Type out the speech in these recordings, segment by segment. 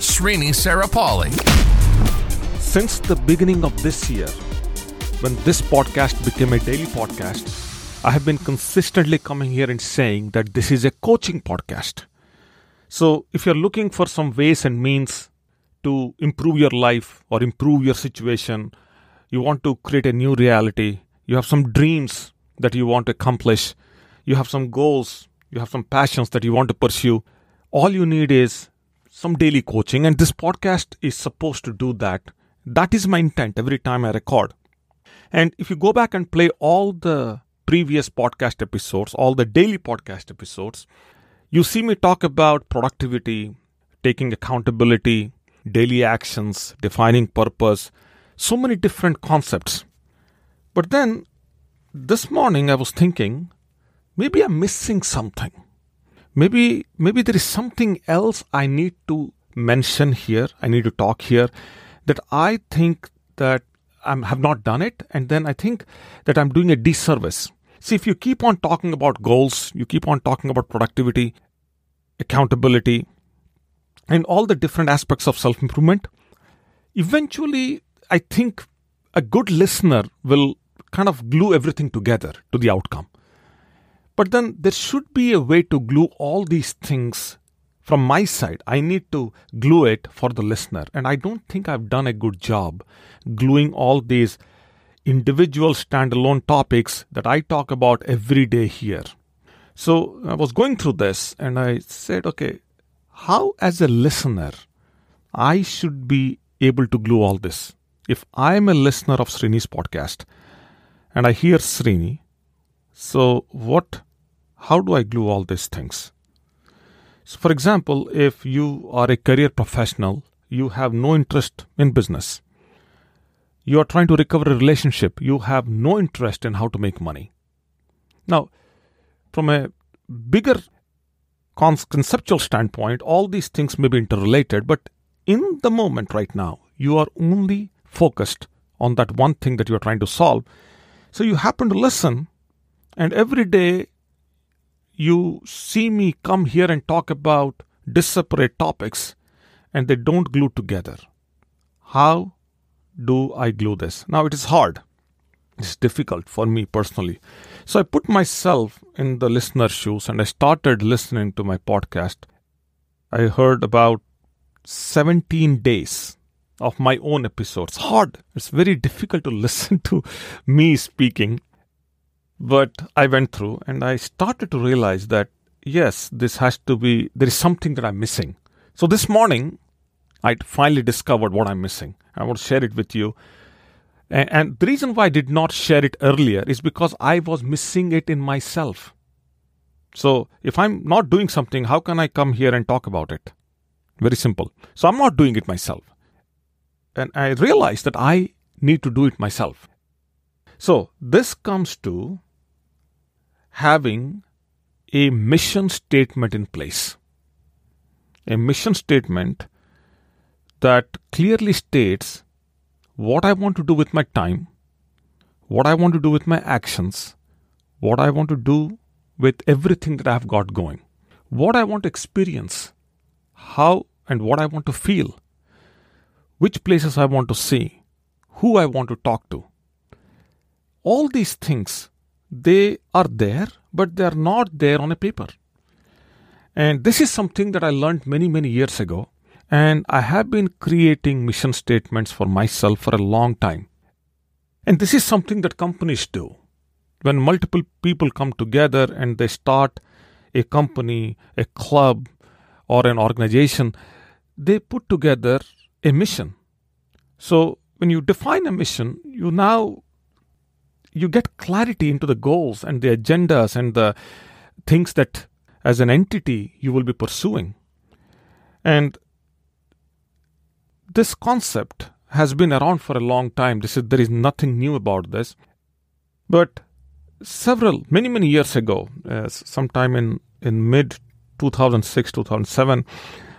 Srini Sarapalli. Since the beginning of this year, when this podcast became a daily podcast, I have been consistently coming here and saying that this is a coaching podcast. So, if you're looking for some ways and means to improve your life or improve your situation, you want to create a new reality, you have some dreams that you want to accomplish, you have some goals, you have some passions that you want to pursue, all you need is some daily coaching. And this podcast is supposed to do that. That is my intent every time I record. And if you go back and play all the previous podcast episodes, all the daily podcast episodes, you see me talk about productivity, taking accountability, daily actions, defining purpose, so many different concepts. But then this morning I was thinking, maybe I'm missing something. Maybe maybe there is something else I need to mention here. I need to talk here that I think that I have not done it, and then I think that I'm doing a disservice. See, if you keep on talking about goals, you keep on talking about productivity, accountability, and all the different aspects of self improvement, eventually, I think a good listener will kind of glue everything together to the outcome. But then there should be a way to glue all these things from my side. I need to glue it for the listener. And I don't think I've done a good job gluing all these individual standalone topics that I talk about every day here. So I was going through this and I said, okay, how as a listener I should be able to glue all this? If I'm a listener of Srini's podcast and I hear Srini, so what how do I glue all these things? So for example, if you are a career professional, you have no interest in business. You are trying to recover a relationship, you have no interest in how to make money. Now, from a bigger conceptual standpoint, all these things may be interrelated, but in the moment right now, you are only focused on that one thing that you are trying to solve. So you happen to listen, and every day you see me come here and talk about disparate topics, and they don't glue together. How do I glue this? Now it is hard. It's difficult for me personally. So I put myself in the listener's shoes and I started listening to my podcast. I heard about 17 days of my own episodes. Hard. It's very difficult to listen to me speaking. But I went through and I started to realize that yes, this has to be, there is something that I'm missing. So this morning, I finally discovered what I'm missing. I want to share it with you. And the reason why I did not share it earlier is because I was missing it in myself. So if I'm not doing something, how can I come here and talk about it? Very simple. So I'm not doing it myself. And I realized that I need to do it myself. So this comes to having a mission statement in place. A mission statement that clearly states what I want to do with my time, what I want to do with my actions, what I want to do with everything that I've got going, what I want to experience, how and what I want to feel, which places I want to see, who I want to talk to. All these things, they are there, but they are not there on a paper. And this is something that I learned many, many years ago and I have been creating mission statements for myself for a long time. And this is something that companies do. When multiple people come together and they start a company, a club, or an organization, they put together a mission. So when you define a mission, you now you get clarity into the goals and the agendas and the things that as an entity you will be pursuing. And this concept has been around for a long time. This is, there is nothing new about this. But several, many, many years ago, uh, sometime in, in mid 2006, 2007,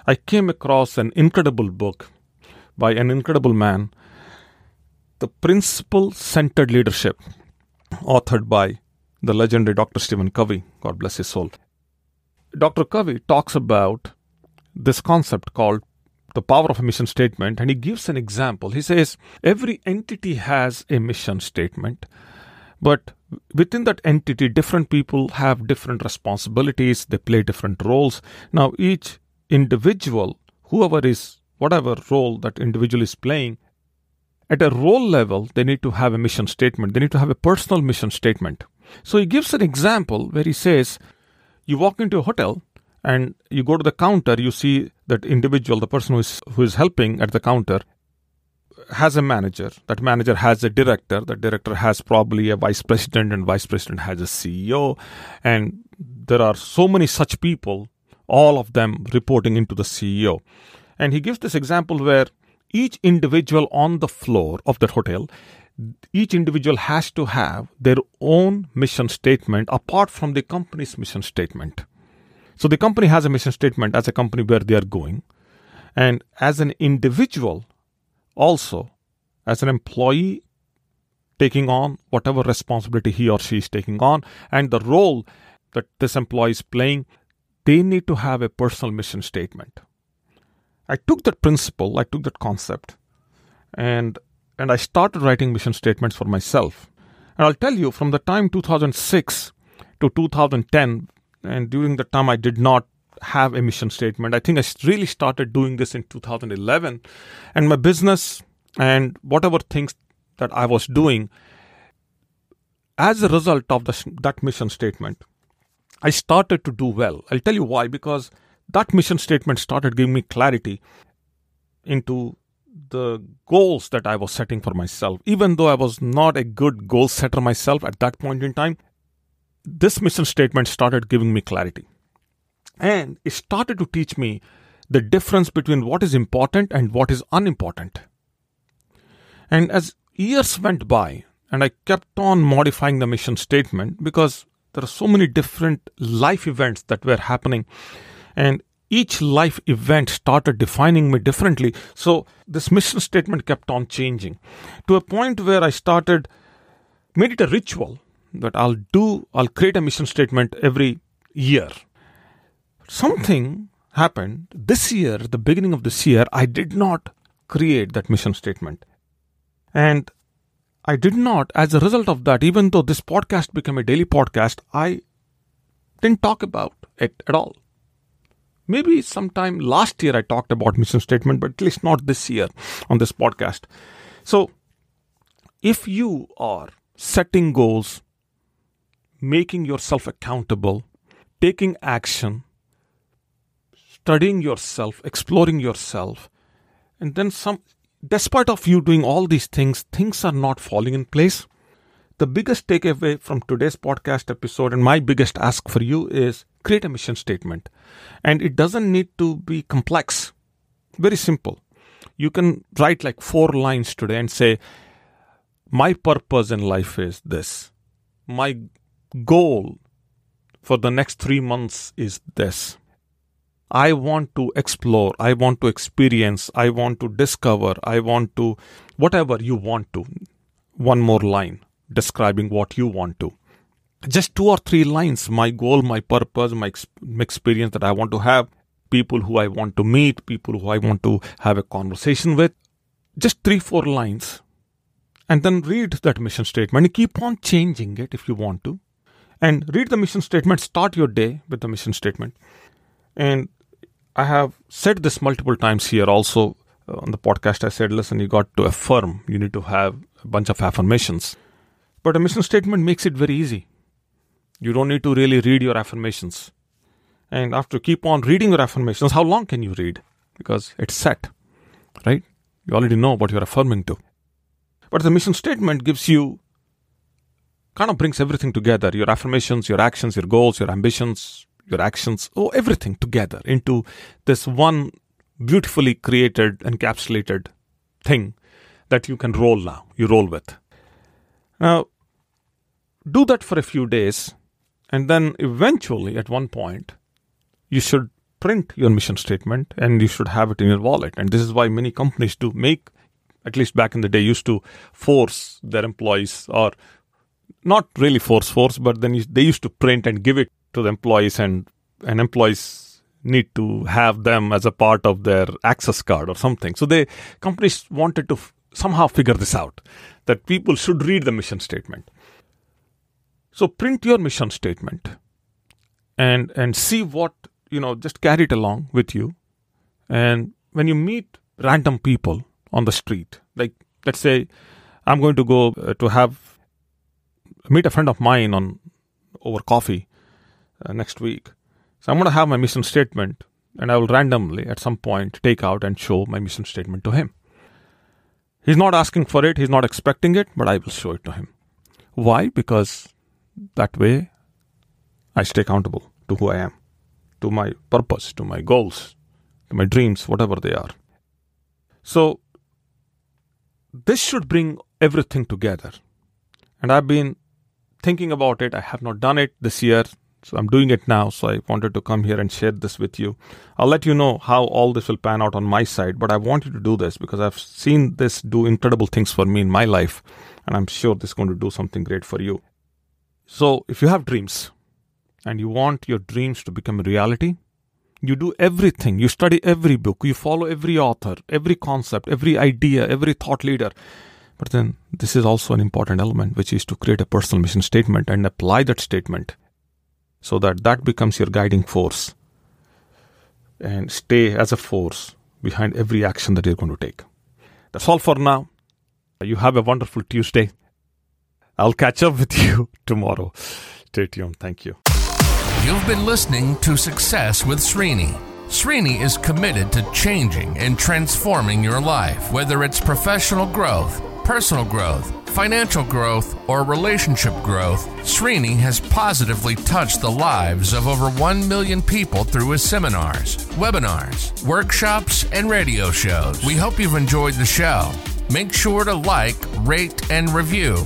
I came across an incredible book by an incredible man, The Principle Centered Leadership, authored by the legendary Dr. Stephen Covey. God bless his soul. Dr. Covey talks about this concept called the power of a mission statement and he gives an example. He says every entity has a mission statement, but within that entity, different people have different responsibilities, they play different roles. Now, each individual, whoever is, whatever role that individual is playing, at a role level, they need to have a mission statement. They need to have a personal mission statement. So he gives an example where he says, You walk into a hotel and you go to the counter, you see that individual, the person who is, who is helping at the counter, has a manager. That manager has a director. The director has probably a vice president, and vice president has a CEO. And there are so many such people, all of them reporting into the CEO. And he gives this example where each individual on the floor of that hotel each individual has to have their own mission statement apart from the company's mission statement. So the company has a mission statement as a company where they are going. And as an individual, also as an employee, taking on whatever responsibility he or she is taking on, and the role that this employee is playing, they need to have a personal mission statement. I took that principle, I took that concept, and and I started writing mission statements for myself. And I'll tell you, from the time 2006 to 2010, and during the time I did not have a mission statement. I think I really started doing this in 2011, and my business and whatever things that I was doing, as a result of the, that mission statement, I started to do well. I'll tell you why, because that mission statement started giving me clarity into the goals that I was setting for myself. Even though I was not a good goal setter myself at that point in time, this mission statement started giving me clarity. And it started to teach me the difference between what is important and what is unimportant. And as years went by, and I kept on modifying the mission statement because there are so many different life events that were happening, and each life event started defining me differently. So this mission statement kept on changing to a point where I started made it a ritual that I'll do, I'll create a mission statement every year. Something happened this year, the beginning of this year, I did not create that mission statement. And I did not, as a result of that, even though this podcast became a daily podcast, I didn't talk about it at all. Maybe sometime last year I talked about mission statement, but at least not this year on this podcast. So, if you are setting goals, making yourself accountable, taking action, studying yourself, exploring yourself, and then some despite of you doing all these things, things are not falling in place. The biggest takeaway from today's podcast episode and my biggest ask for you is create a mission statement. And it doesn't need to be complex. Very simple. You can write like four lines today and say, My purpose in life is this. My goal for the next three months is this. I want to explore, I want to experience, I want to discover, I want to, whatever you want to. One more line describing what you want to. Just two or three lines my goal, my purpose, my, ex- my experience that I want to have, people who I want to meet, people who I want to have a conversation with. Just three, four lines. And then read that mission statement and keep on changing it if you want to and read the mission statement. Start your day with the mission statement. And I have said this multiple times here also uh, on the podcast. I said, listen, you got to affirm, you need to have a bunch of affirmations. But a mission statement makes it very easy. You don't need to really read your affirmations. And after keep on reading your affirmations, how long can you read? Because it's set, right? You already know what you're affirming to. But the mission statement gives you kind of brings everything together your affirmations, your actions, your goals, your ambitions, your actions, oh, everything together into this one beautifully created, encapsulated thing that you can roll now. You roll with. Now, do that for a few days, and then eventually, at one point, you should print your mission statement and you should have it in your wallet. And this is why many companies do make, at least back in the day, used to force their employees or not really force force, but then they used to print and give it to the employees, and and employees need to have them as a part of their access card or something. So the companies wanted to f- somehow figure this out that people should read the mission statement. So print your mission statement and and see what you know. Just carry it along with you, and when you meet random people on the street, like let's say I'm going to go uh, to have meet a friend of mine on over coffee uh, next week. So I'm going to have my mission statement, and I will randomly at some point take out and show my mission statement to him. He's not asking for it, he's not expecting it, but I will show it to him. Why? Because that way I stay accountable to who I am, to my purpose, to my goals, to my dreams, whatever they are. So, this should bring everything together. And I've been thinking about it. I have not done it this year, so I'm doing it now. So I wanted to come here and share this with you. I'll let you know how all this will pan out on my side, but I want you to do this because I've seen this do incredible things for me in my life, and I'm sure this is going to do something great for you. So if you have dreams and you want your dreams to become a reality, you do everything. You study every book, you follow every author, every concept, every idea, every thought leader but then this is also an important element, which is to create a personal mission statement and apply that statement so that that becomes your guiding force and stay as a force behind every action that you're going to take. That's all for now. You have a wonderful Tuesday. I'll catch up with you tomorrow. Stay tuned. Thank you. You've been listening to Success with Srini. Srini is committed to changing and transforming your life, whether it's professional growth personal growth, financial growth, or relationship growth, Srini has positively touched the lives of over 1 million people through his seminars, webinars, workshops, and radio shows. We hope you've enjoyed the show. Make sure to like, rate, and review